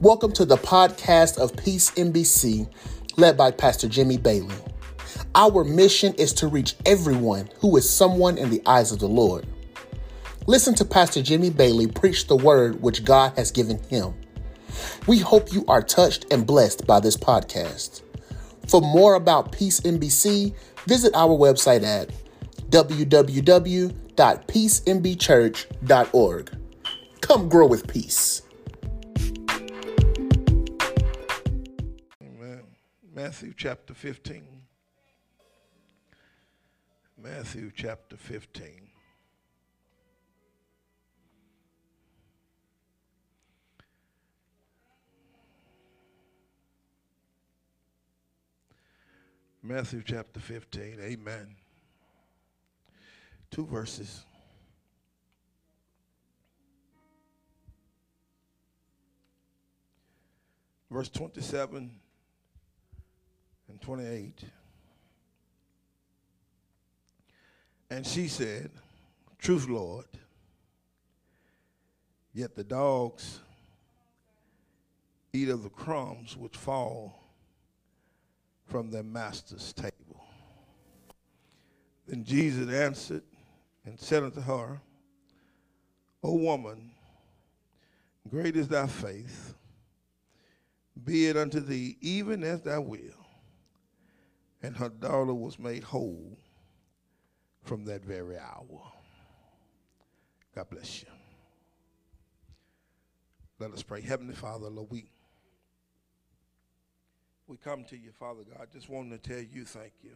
Welcome to the podcast of Peace MBC, led by Pastor Jimmy Bailey. Our mission is to reach everyone who is someone in the eyes of the Lord. Listen to Pastor Jimmy Bailey preach the word which God has given him. We hope you are touched and blessed by this podcast. For more about Peace MBC, visit our website at www.peacenbchurch.org. Come grow with peace. Matthew chapter 15. Matthew chapter 15. Matthew chapter 15. Amen. Two verses. Verse 27 and 28. And she said, Truth, Lord, yet the dogs eat of the crumbs which fall from their master's table. Then Jesus answered and said unto her, O woman, great is thy faith, be it unto thee even as thou wilt. And her daughter was made whole from that very hour. God bless you. Let us pray. Heavenly Father, Lord, we, we come to you, Father God, just wanting to tell you thank you.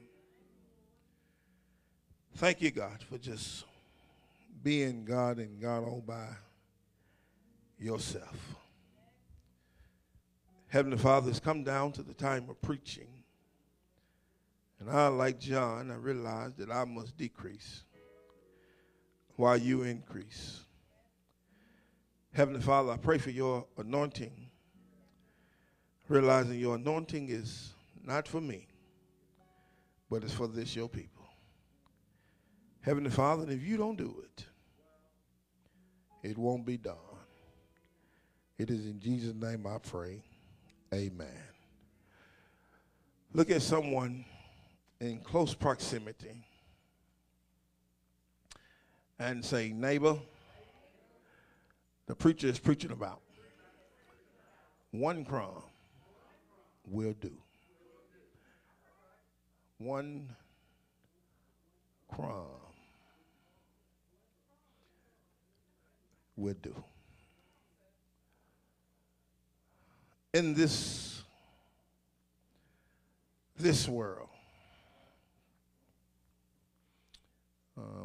Thank you, God, for just being God and God all by yourself. Heavenly Father, it's come down to the time of preaching. And I, like John, I realized that I must decrease while you increase. Heavenly Father, I pray for your anointing, realizing your anointing is not for me, but it's for this, your people. Heavenly Father, if you don't do it, it won't be done. It is in Jesus' name I pray. Amen. Look at someone in close proximity and say, neighbor, the preacher is preaching about one crumb will do. One crumb will do. In this this world,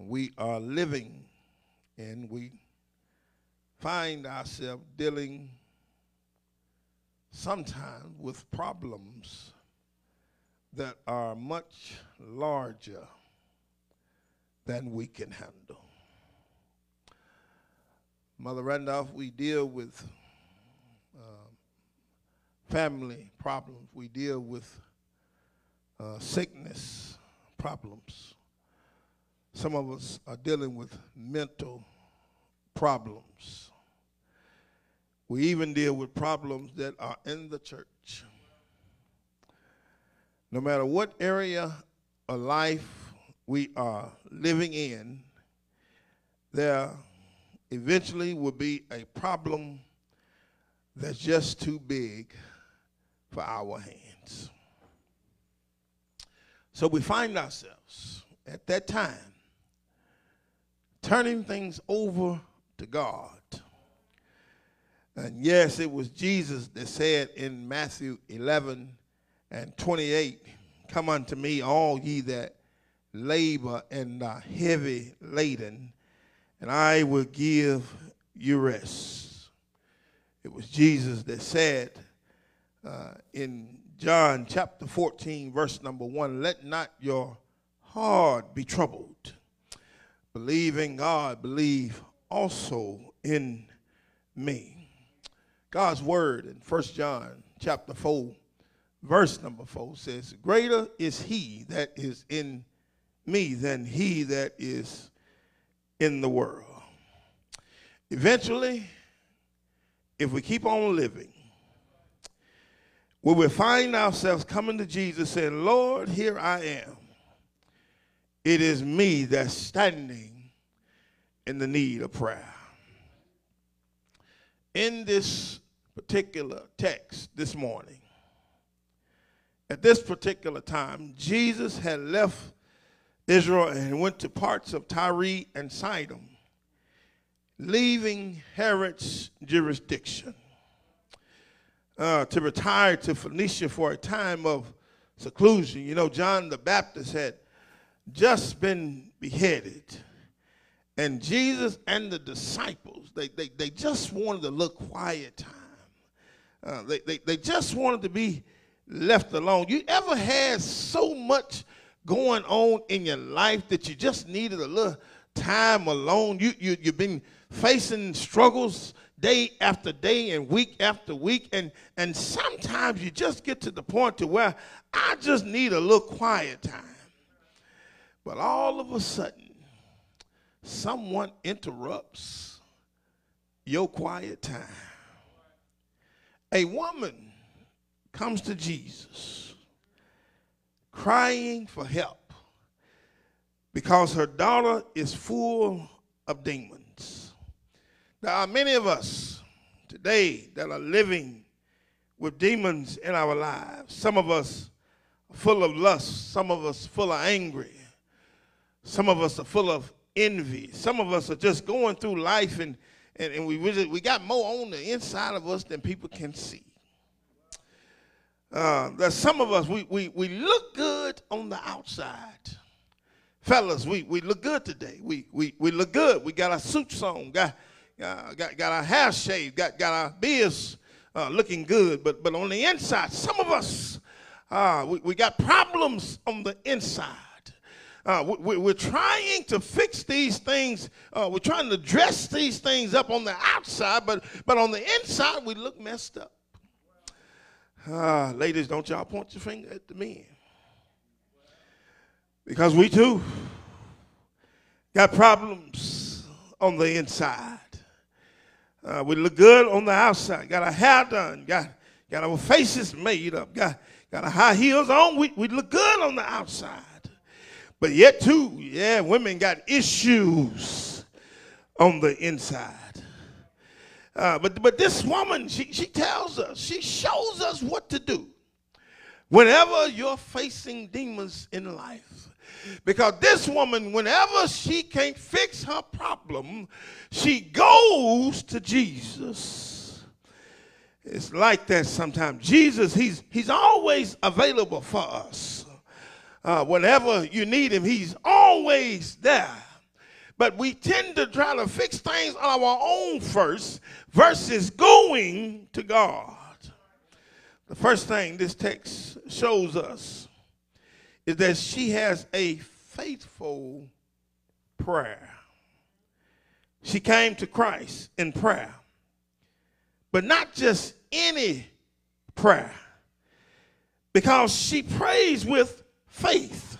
we are living and we find ourselves dealing sometimes with problems that are much larger than we can handle. Mother Randolph, we deal with uh, family problems, we deal with uh, sickness problems. Some of us are dealing with mental problems. We even deal with problems that are in the church. No matter what area of life we are living in, there eventually will be a problem that's just too big for our hands. So we find ourselves at that time turning things over to God. And yes, it was Jesus that said in Matthew 11 and 28, Come unto me, all ye that labor and are heavy laden, and I will give you rest. It was Jesus that said uh, in John chapter 14, verse number 1 Let not your heart be troubled. Believe in God, believe also in me. God's word in 1 John chapter 4, verse number 4 says, Greater is he that is in me than he that is in the world. Eventually, if we keep on living, we find ourselves coming to Jesus saying, Lord, here I am. It is me that's standing in the need of prayer. In this particular text this morning, at this particular time, Jesus had left Israel and went to parts of Tyre and Sidon, leaving Herod's jurisdiction uh, to retire to Phoenicia for a time of seclusion. You know, John the Baptist had just been beheaded. And Jesus and the disciples, they, they, they just wanted a little quiet time. Uh, they, they, they just wanted to be left alone. You ever had so much going on in your life that you just needed a little time alone? You, you, you've been facing struggles day after day and week after week and and sometimes you just get to the point to where i just need a little quiet time but all of a sudden someone interrupts your quiet time. A woman comes to jesus crying for help because her daughter is full of demons. There are many of us today that are living with demons in our lives. Some of us full of lust, some of us full of angry, some of us are full of envy, some of us are just going through life and, and, and we, we got more on the inside of us than people can see. Uh, there's some of us, we, we, we look good on the outside. Fellas, we, we look good today. We, we, we look good. We got our suits on, got, uh, got, got our hair shaved, got, got our beards uh, looking good, but, but on the inside, some of us, uh, we, we got problems on the inside. Uh, we, are trying to fix these things. Uh, we're trying to dress these things up on the outside, but, but on the inside, we look messed up. Uh, ladies, don't y'all point your finger at the men. Because we too got problems on the inside. Uh, we look good on the outside. Got our hair done. Got, got our faces made up. Got, got our high heels on. We, we look good on the outside. But yet, too, yeah, women got issues on the inside. Uh, but, but this woman, she, she tells us, she shows us what to do whenever you're facing demons in life. Because this woman, whenever she can't fix her problem, she goes to Jesus. It's like that sometimes. Jesus, he's, he's always available for us. Uh, whenever you need him, he's always there. But we tend to try to fix things on our own first versus going to God. The first thing this text shows us is that she has a faithful prayer. She came to Christ in prayer, but not just any prayer, because she prays with faith.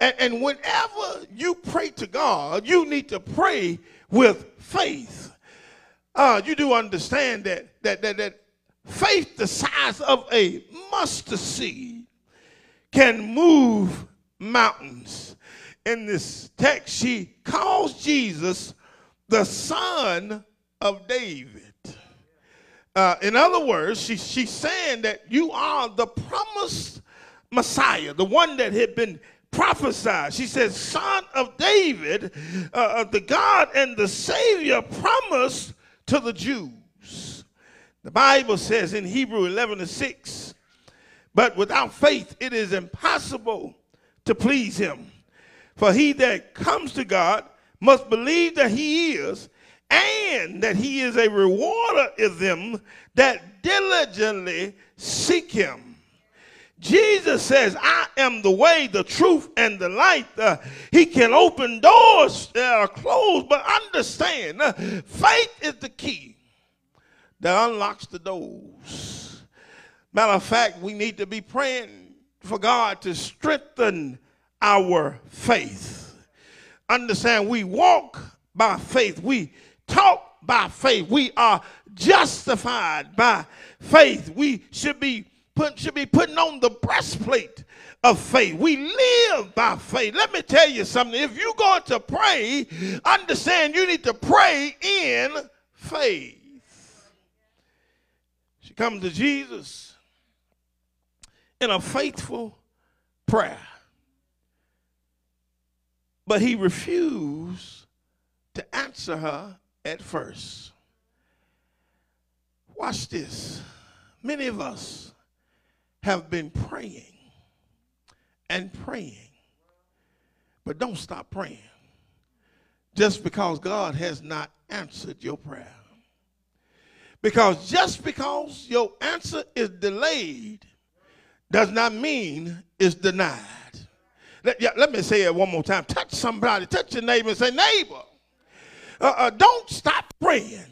And, and whenever you pray to God, you need to pray with faith. Uh, you do understand that, that, that, that faith the size of a mustard seed can move mountains. In this text, she calls Jesus the son of David. Uh, in other words, she, she's saying that you are the promised Messiah, the one that had been prophesied. She says, Son of David, uh, the God and the Savior promised to the Jews. The Bible says in Hebrew 11 and 6, but without faith, it is impossible to please him. For he that comes to God must believe that he is, and that he is a rewarder of them that diligently seek him. Jesus says, I am the way, the truth, and the light. Uh, he can open doors that are closed, but understand, uh, faith is the key that unlocks the doors. Matter of fact, we need to be praying for God to strengthen our faith. Understand, we walk by faith, we talk by faith, we are justified by faith. We should be put, should be putting on the breastplate of faith. We live by faith. Let me tell you something. If you're going to pray, understand you need to pray in faith. She comes to Jesus in a faithful prayer. But he refused to answer her at first. Watch this. Many of us have been praying and praying, but don't stop praying just because God has not answered your prayer. Because just because your answer is delayed does not mean it's denied. Let, yeah, let me say it one more time. Touch somebody, touch your neighbor and say, neighbor, uh, uh, don't stop praying.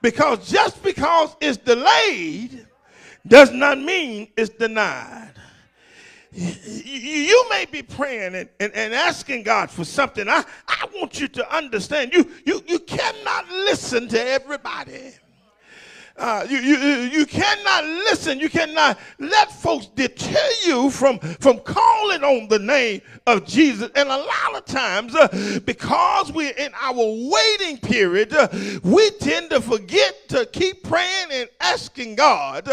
Because just because it's delayed does not mean it's denied. You may be praying and, and, and, asking God for something. I, I want you to understand you, you, you cannot listen to everybody. Uh, you, you, you cannot listen. You cannot let folks deter you from, from calling on the name of Jesus. And a lot of times, uh, because we're in our waiting period, uh, we tend to forget to keep praying and asking God.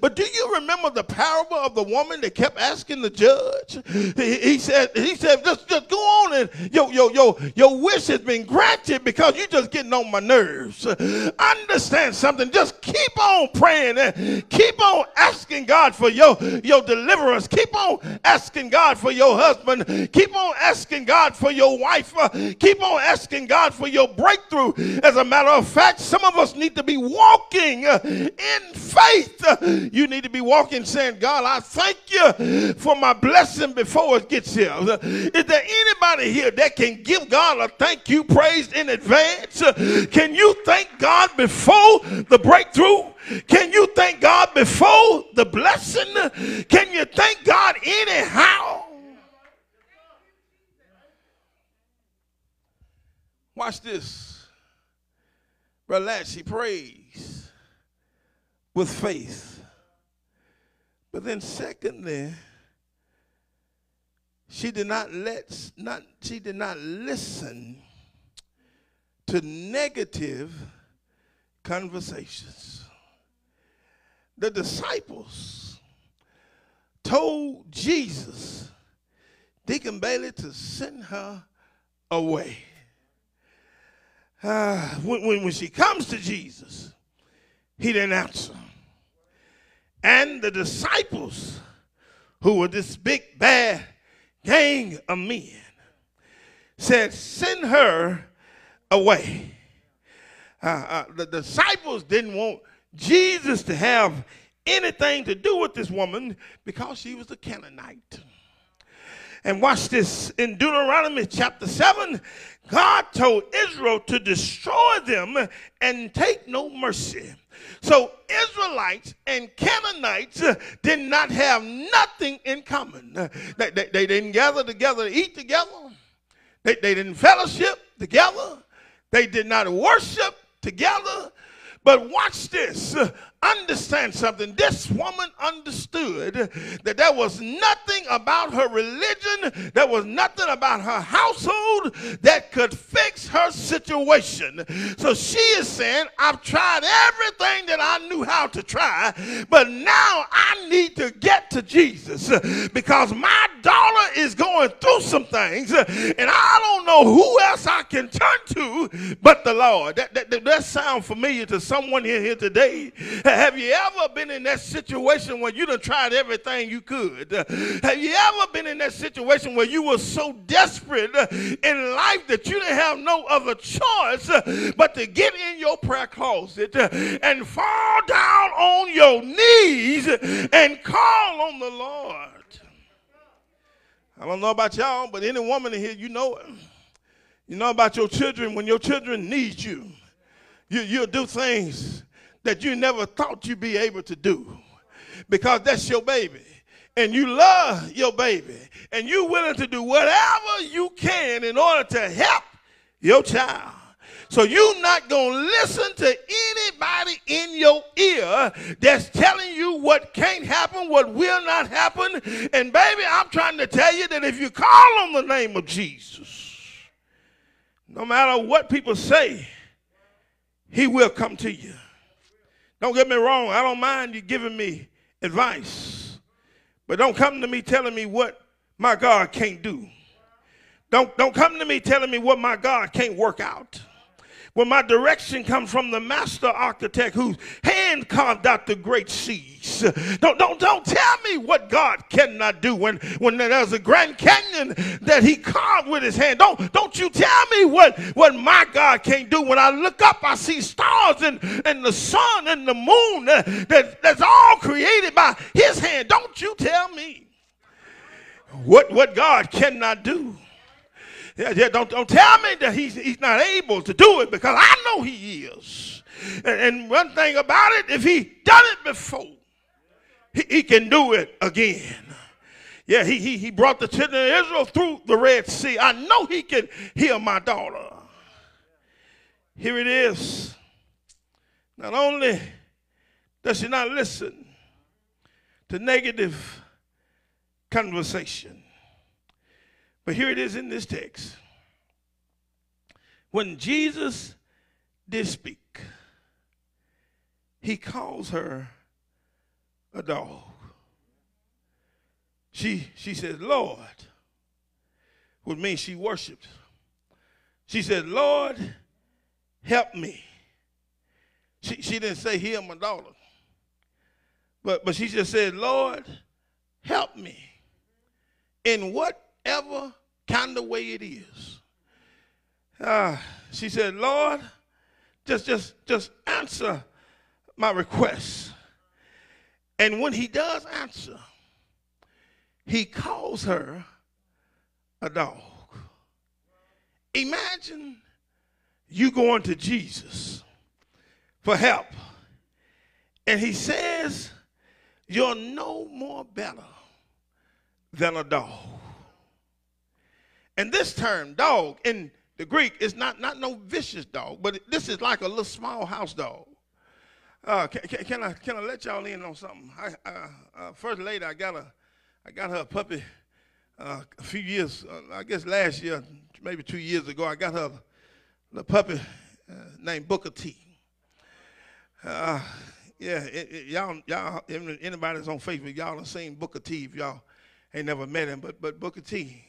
But do you remember the parable of the woman that kept asking the judge? He, he said, he said, just, just go on and your, your, your, your wish has been granted because you're just getting on my nerves. Understand something. Just keep on praying and keep on asking God for your, your deliverance. Keep on asking God for your husband. Keep on asking God for your wife. Uh, keep on asking God for your breakthrough. As a matter of fact, some of us need to be walking uh, in faith. Uh, you need to be walking saying, God, I thank you for my blessing before it gets here. Is there anybody here that can give God a thank you praise in advance? Can you thank God before the breakthrough? Can you thank God before the blessing? Can you thank God anyhow? Watch this. Brother she prays with faith. But then secondly, she did not let not she did not listen to negative conversations the disciples told Jesus, Deacon Bailey, to send her away. Uh, when, when, when she comes to Jesus, he didn't answer. And the disciples, who were this big bad gang of men, said, Send her away. Uh, uh, the disciples didn't want Jesus to have anything to do with this woman because she was a Canaanite. And watch this in Deuteronomy chapter 7, God told Israel to destroy them and take no mercy. So Israelites and Canaanites did not have nothing in common. They, they, they didn't gather together to eat together. They, they didn't fellowship together. They did not worship together. But watch this understand something. This woman understood that there was nothing about her religion, there was nothing about her household that could fix her situation. So she is saying, I've tried everything that I knew how to try, but now I need to get to Jesus because my daughter is going through some things and I don't know who else I can turn to but the Lord. That, that, that sound familiar to someone here, here today. Have you ever been in that situation where you done tried everything you could? Have you ever been in that situation where you were so desperate uh, in life that you didn't have no other choice uh, but to get in your prayer closet uh, and fall down on your knees and call on the Lord? I don't know about y'all, but any woman in here, you know it. You know about your children when your children need you. You, you'll do things that you never thought you'd be able to do because that's your baby and you love your baby and you're willing to do whatever you can in order to help your child. So you're not going to listen to anybody in your ear that's telling you what can't happen, what will not happen. And baby, I'm trying to tell you that if you call on the name of Jesus, no matter what people say, he will come to you. Don't get me wrong, I don't mind you giving me advice, but don't come to me telling me what my God can't do. Don't, don't come to me telling me what my God can't work out. When my direction comes from the master architect whose hand carved out the great seas. Don't, don't, don't tell me what God cannot do when, when there's a Grand Canyon that he carved with his hand. Don't, don't you tell me what, what my God can't do. When I look up, I see stars and, and the sun and the moon that, that's all created by his hand. Don't you tell me what, what God cannot do. Yeah, don't, don't tell me that he's, he's not able to do it because I know he is. And, and one thing about it, if he done it before, he, he can do it again. Yeah, he, he, he brought the children of Israel through the Red Sea. I know he can heal my daughter. Here it is. Not only does she not listen to negative conversation, but here it is in this text. When Jesus did speak, he calls her a dog. She, she says, Lord, which means she worshiped. She said, Lord, help me. She, she didn't say, heal my daughter. But, but she just said, Lord, help me. In what whatever kind of way it is. Uh, she said, Lord, just, just, just answer my request. And when he does answer, he calls her a dog. Imagine you going to Jesus for help, and he says, You're no more better than a dog. And this term, dog, in the Greek is not, not no vicious dog, but this is like a little small house dog. Uh, can, can, can, I can I let y'all in on something? I, uh, uh, first lady, I got a I got her a puppy uh, a few years, uh, I guess last year, maybe two years ago. I got her a puppy uh, named Booker T. yeah, it, it, y'all y'all anybody that's on Facebook, y'all have seen Booker T. If y'all ain't never met him, but but Booker T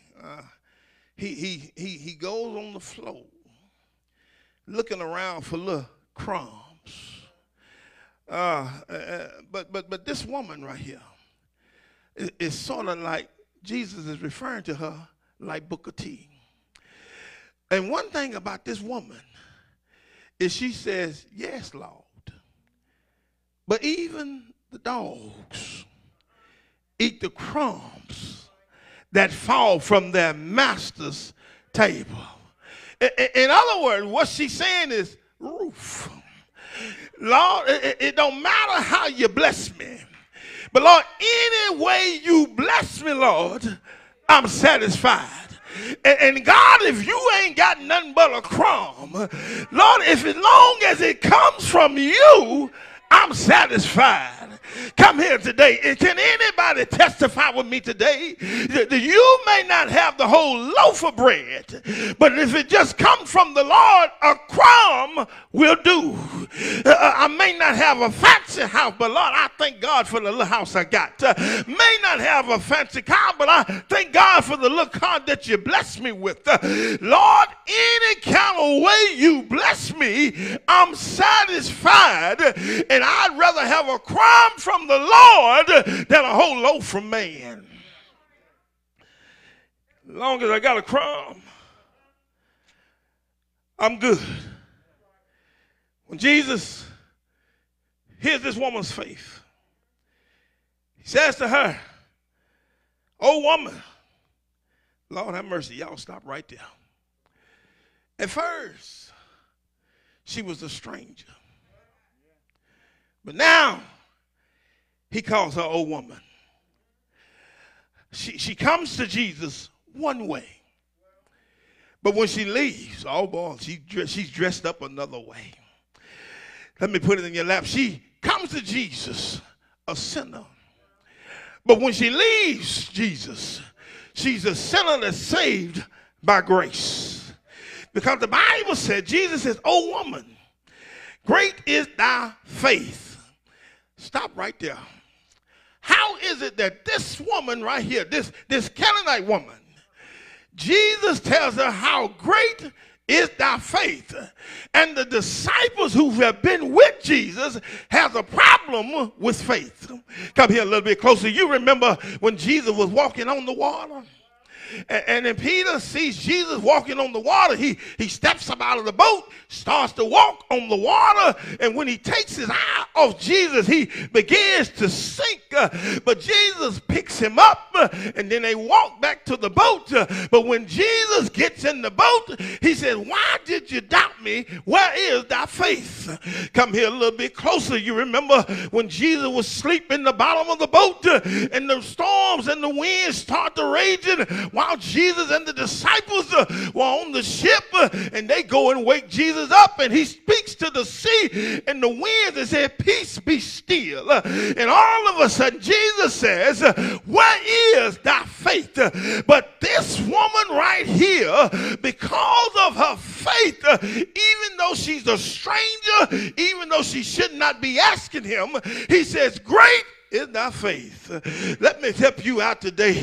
he, he, he, he goes on the floor looking around for little crumbs. Uh, uh, but, but, but this woman right here is, is sort of like Jesus is referring to her like Booker T. And one thing about this woman is she says, Yes, Lord. But even the dogs eat the crumbs that fall from their master's table. In other words, what she's saying is roof. Lord, it, don't matter how you bless me, but Lord, any way you bless me, Lord, I'm satisfied. And, God, if you ain't got nothing but a crumb, Lord, if as long as it comes from you, I'm satisfied. Come here today. Can anybody testify with me today that you may not have the whole loaf of bread, but if it just comes from the Lord, a crumb will do. Uh, I may not have a fancy house, but Lord, I thank God for the little house I got. Uh, may not have a fancy car, but I thank God for the little car that you blessed me with. Uh, Lord, any kind of way you bless me, I'm satisfied, and I'd rather have a crumb from the Lord than a whole loaf from man. Long as I got a crumb, I'm good. When Jesus hears this woman's faith, he says to her, Oh, woman, Lord have mercy. Y'all stop right there. At first, she was a stranger. But now, he calls her old woman. She, she comes to Jesus one way. But when she leaves, oh boy, she, she's dressed up another way. let me put it in your lap. She comes to Jesus, a sinner. But when she leaves Jesus, she's a sinner that's saved by grace. Because the Bible said, Jesus says, Oh woman, great is thy faith. Stop right there. How is it that this woman right here, this, this Canaanite woman, Jesus tells her how great is thy faith. And the disciples who have been with Jesus has a problem with faith. Come here a little bit closer. You remember when Jesus was walking on the water? And, and then Peter sees Jesus walking on the water. He, he steps up out of the boat, starts to walk on the water. And when he takes his eye off Jesus, he begins to sink. Uh, but Jesus picks him up uh, and then they walk back to the boat. Uh, but when Jesus gets in the boat, he says, Why did you doubt me? Where is thy faith? Come here a little bit closer. You remember when Jesus was asleep in the bottom of the boat uh, and the storms and the winds start to raging while Jesus and the disciples uh, were on the ship uh, and they go and wake Jesus up and he speaks to the sea and the winds and said, Peace be still. Uh, and all of a sudden, Jesus says, Where is thy faith? But this woman right here, because of her faith, even though she's a stranger, even though she should not be asking him, he says, Great is thy faith. Let me help you out today.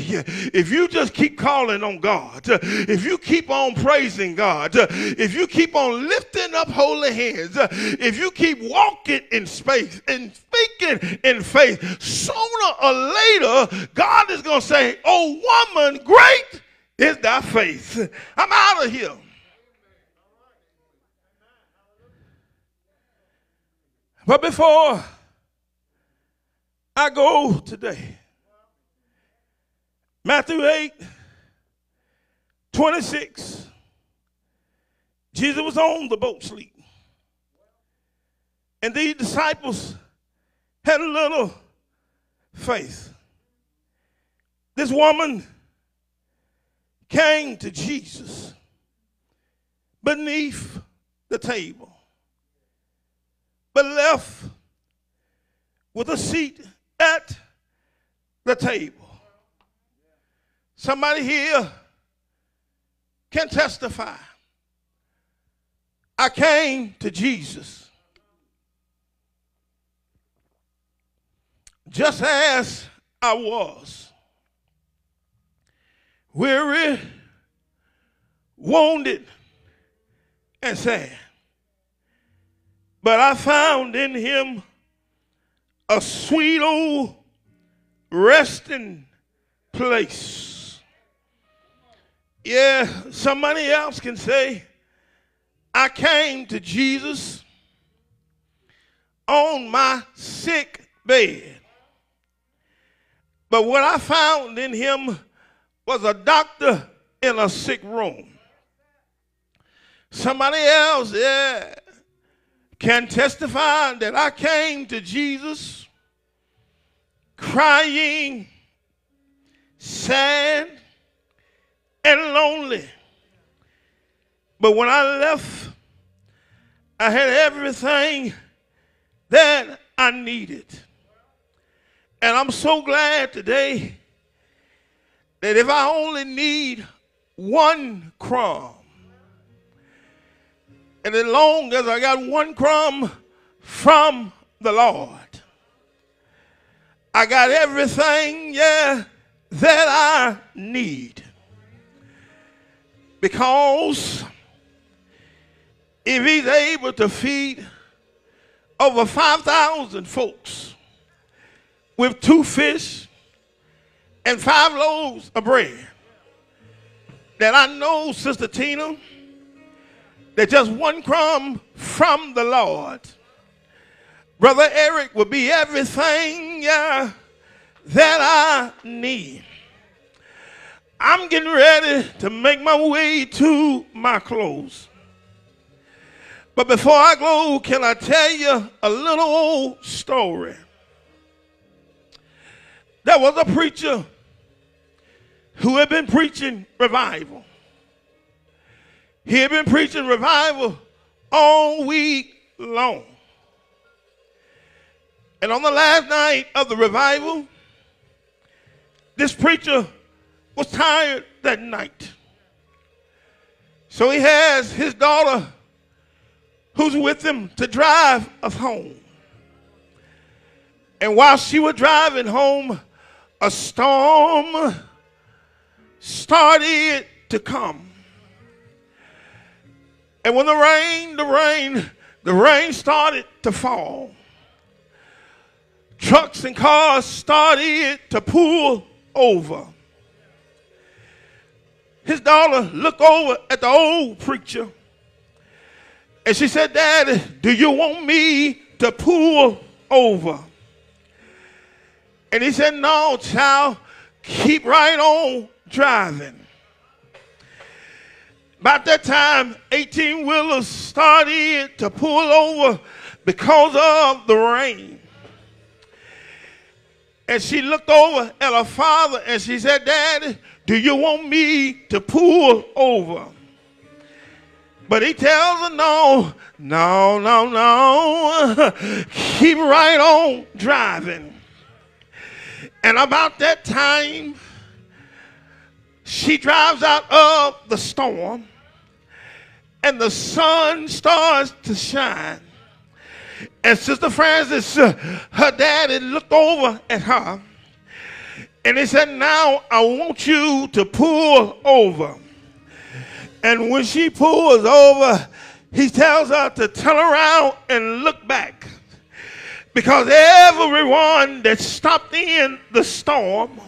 If you just keep calling on God, if you keep on praising God, if you keep on lifting up holy hands, if you keep walking in space and speaking in faith, sooner or later, God is going to say, Oh, woman, great is thy faith. I'm out of here. But before I go today. Matthew 8, 26. Jesus was on the boat sleep. And these disciples had a little faith. This woman came to Jesus beneath the table, but left with a seat at the table. Somebody here can testify. I came to Jesus just as I was weary, wounded, and sad. But I found in him a sweet old resting place. Yeah, somebody else can say, I came to Jesus on my sick bed. But what I found in him was a doctor in a sick room. Somebody else, yeah, can testify that I came to Jesus crying, sad, and lonely. But when I left, I had everything that I needed. And I'm so glad today that if I only need one crumb, and as long as I got one crumb from the Lord, I got everything, yeah, that I need. Because if he's able to feed over 5,000 folks with two fish and five loaves of bread, that I know, Sister Tina, that just one crumb from the Lord, Brother Eric will be everything uh, that I need. I'm getting ready to make my way to my clothes. But before I go, can I tell you a little old story? There was a preacher who had been preaching revival. He had been preaching revival all week long. And on the last night of the revival, this preacher was tired that night. So he has his daughter who's with him to drive us home. And while she was driving home, a storm started to come. And when the rain, the rain, the rain started to fall, trucks and cars started to pull over. His daughter looked over at the old preacher and she said, Daddy, do you want me to pull over? And he said, No, child, keep right on driving. About that time, 18 wheelers started to pull over because of the rain. And she looked over at her father and she said, Daddy, do you want me to pull over? But he tells her, no, no, no, no. Keep right on driving. And about that time, she drives out of the storm and the sun starts to shine. And Sister Francis, uh, her daddy looked over at her and he said, Now I want you to pull over. And when she pulls over, he tells her to turn around and look back. Because everyone that stopped in the storm,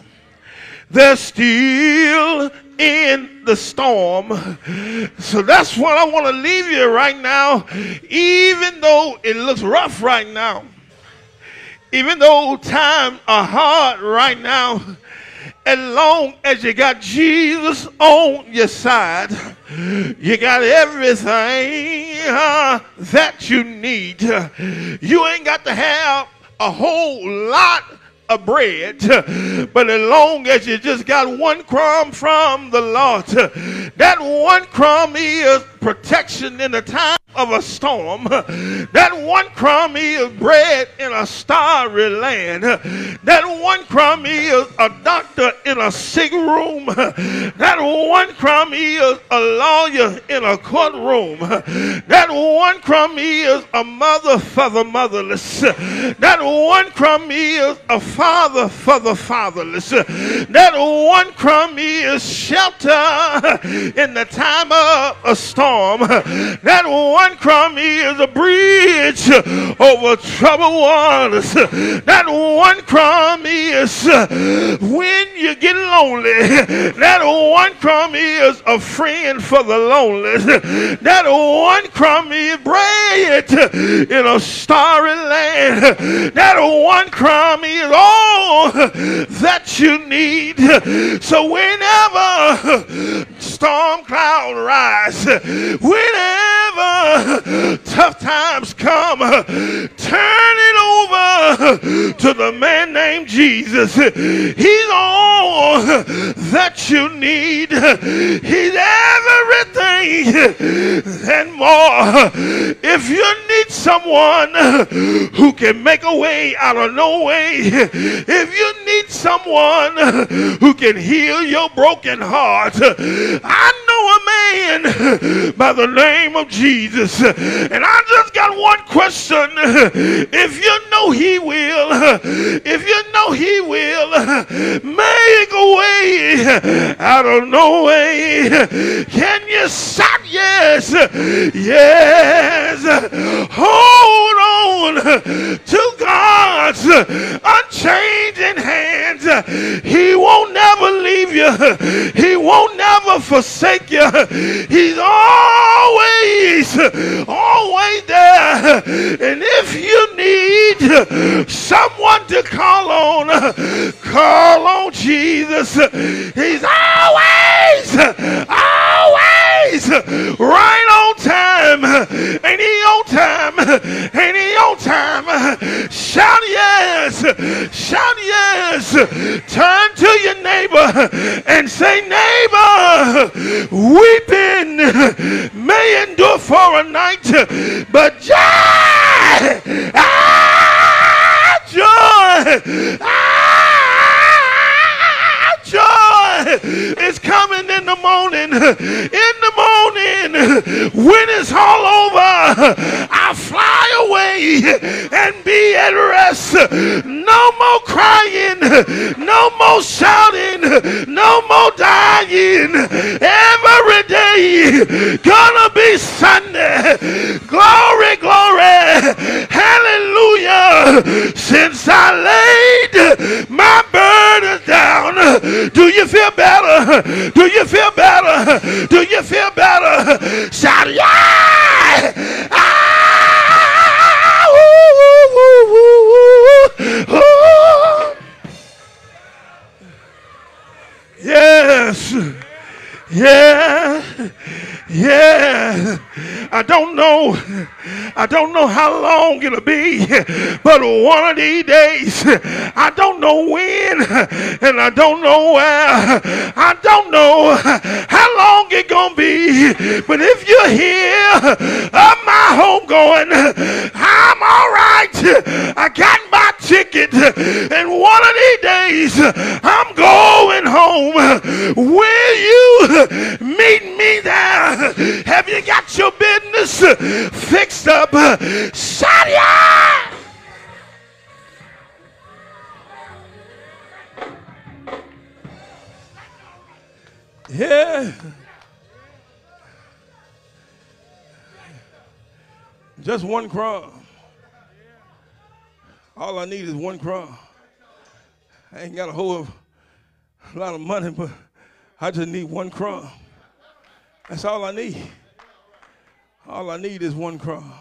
they're still in the storm. So that's what I want to leave you right now. Even though it looks rough right now, even though times are hard right now, as long as you got Jesus on your side, you got everything uh, that you need. You ain't got to have a whole lot of bread, but as long as you just got one crumb from the Lord, that one crumb is protection in the time of a storm. That one crumb is bread in a starry land. That one crumb is a doctor in a sick room. That one crumb is a lawyer in a courtroom. That one crumb is a mother for the motherless. That one crumb is a father for the fatherless. That one crumb is shelter in the time of a storm. That one crumb is a bridge over troubled waters. That one crumb is when you get lonely. That one crumb is a friend for the lonely. That one crumb is bread in a starry land. That one crumb is all that you need. So whenever storm cloud rise, whenever tough times come, turn it over to the man named Jesus. He's all that you need. He's everything and more. If you need someone who can make a way out of no way, if you need someone who can heal your broken heart, I know a man by the name of Jesus. And I just got one question. If you know he will, if you know he will make a way out of no way, can you shout yes? Yes. Hold on to God's unchanging hands. He won't never leave you. He won't never forsake you. He's always, always there. And if you need someone to call on, call on Jesus. He's always, always right on time. Ain't he on time? Ain't he on time? Shout yes. Shout yes. Turn to your neighbor and say, neighbor, weeping may endure for a night, but joy, ah, Ah, joy is coming in the morning. In when it's all over, I fly away and be at rest. No more crying, no more shouting, no more dying. Every day gonna be Sunday. Glory, glory, hallelujah. Since I laid my burdens down, do you feel better? Do you feel better? Do you feel better? Shout long it'll be, but one of these days, I don't know when, and I don't know where. I don't know how long it's gonna be, but if you're here of my home going, I'm all right. I got ticket, and one of these days, I'm going home. Will you meet me there? Have you got your business fixed up? Shout ya! Yeah. Just one crumb. All I need is one crumb. I ain't got a whole lot of money, but I just need one crumb. That's all I need. All I need is one crumb.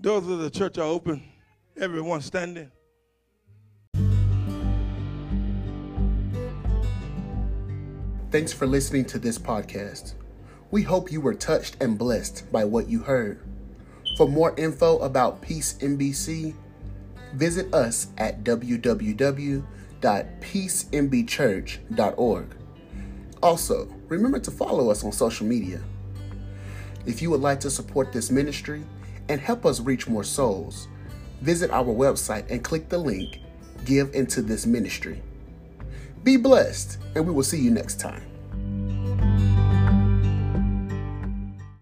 Doors of the church are open. Everyone standing. Thanks for listening to this podcast. We hope you were touched and blessed by what you heard. For more info about Peace MBC, visit us at www.peacembchurch.org. Also, remember to follow us on social media. If you would like to support this ministry and help us reach more souls, visit our website and click the link Give into this ministry. Be blessed, and we will see you next time.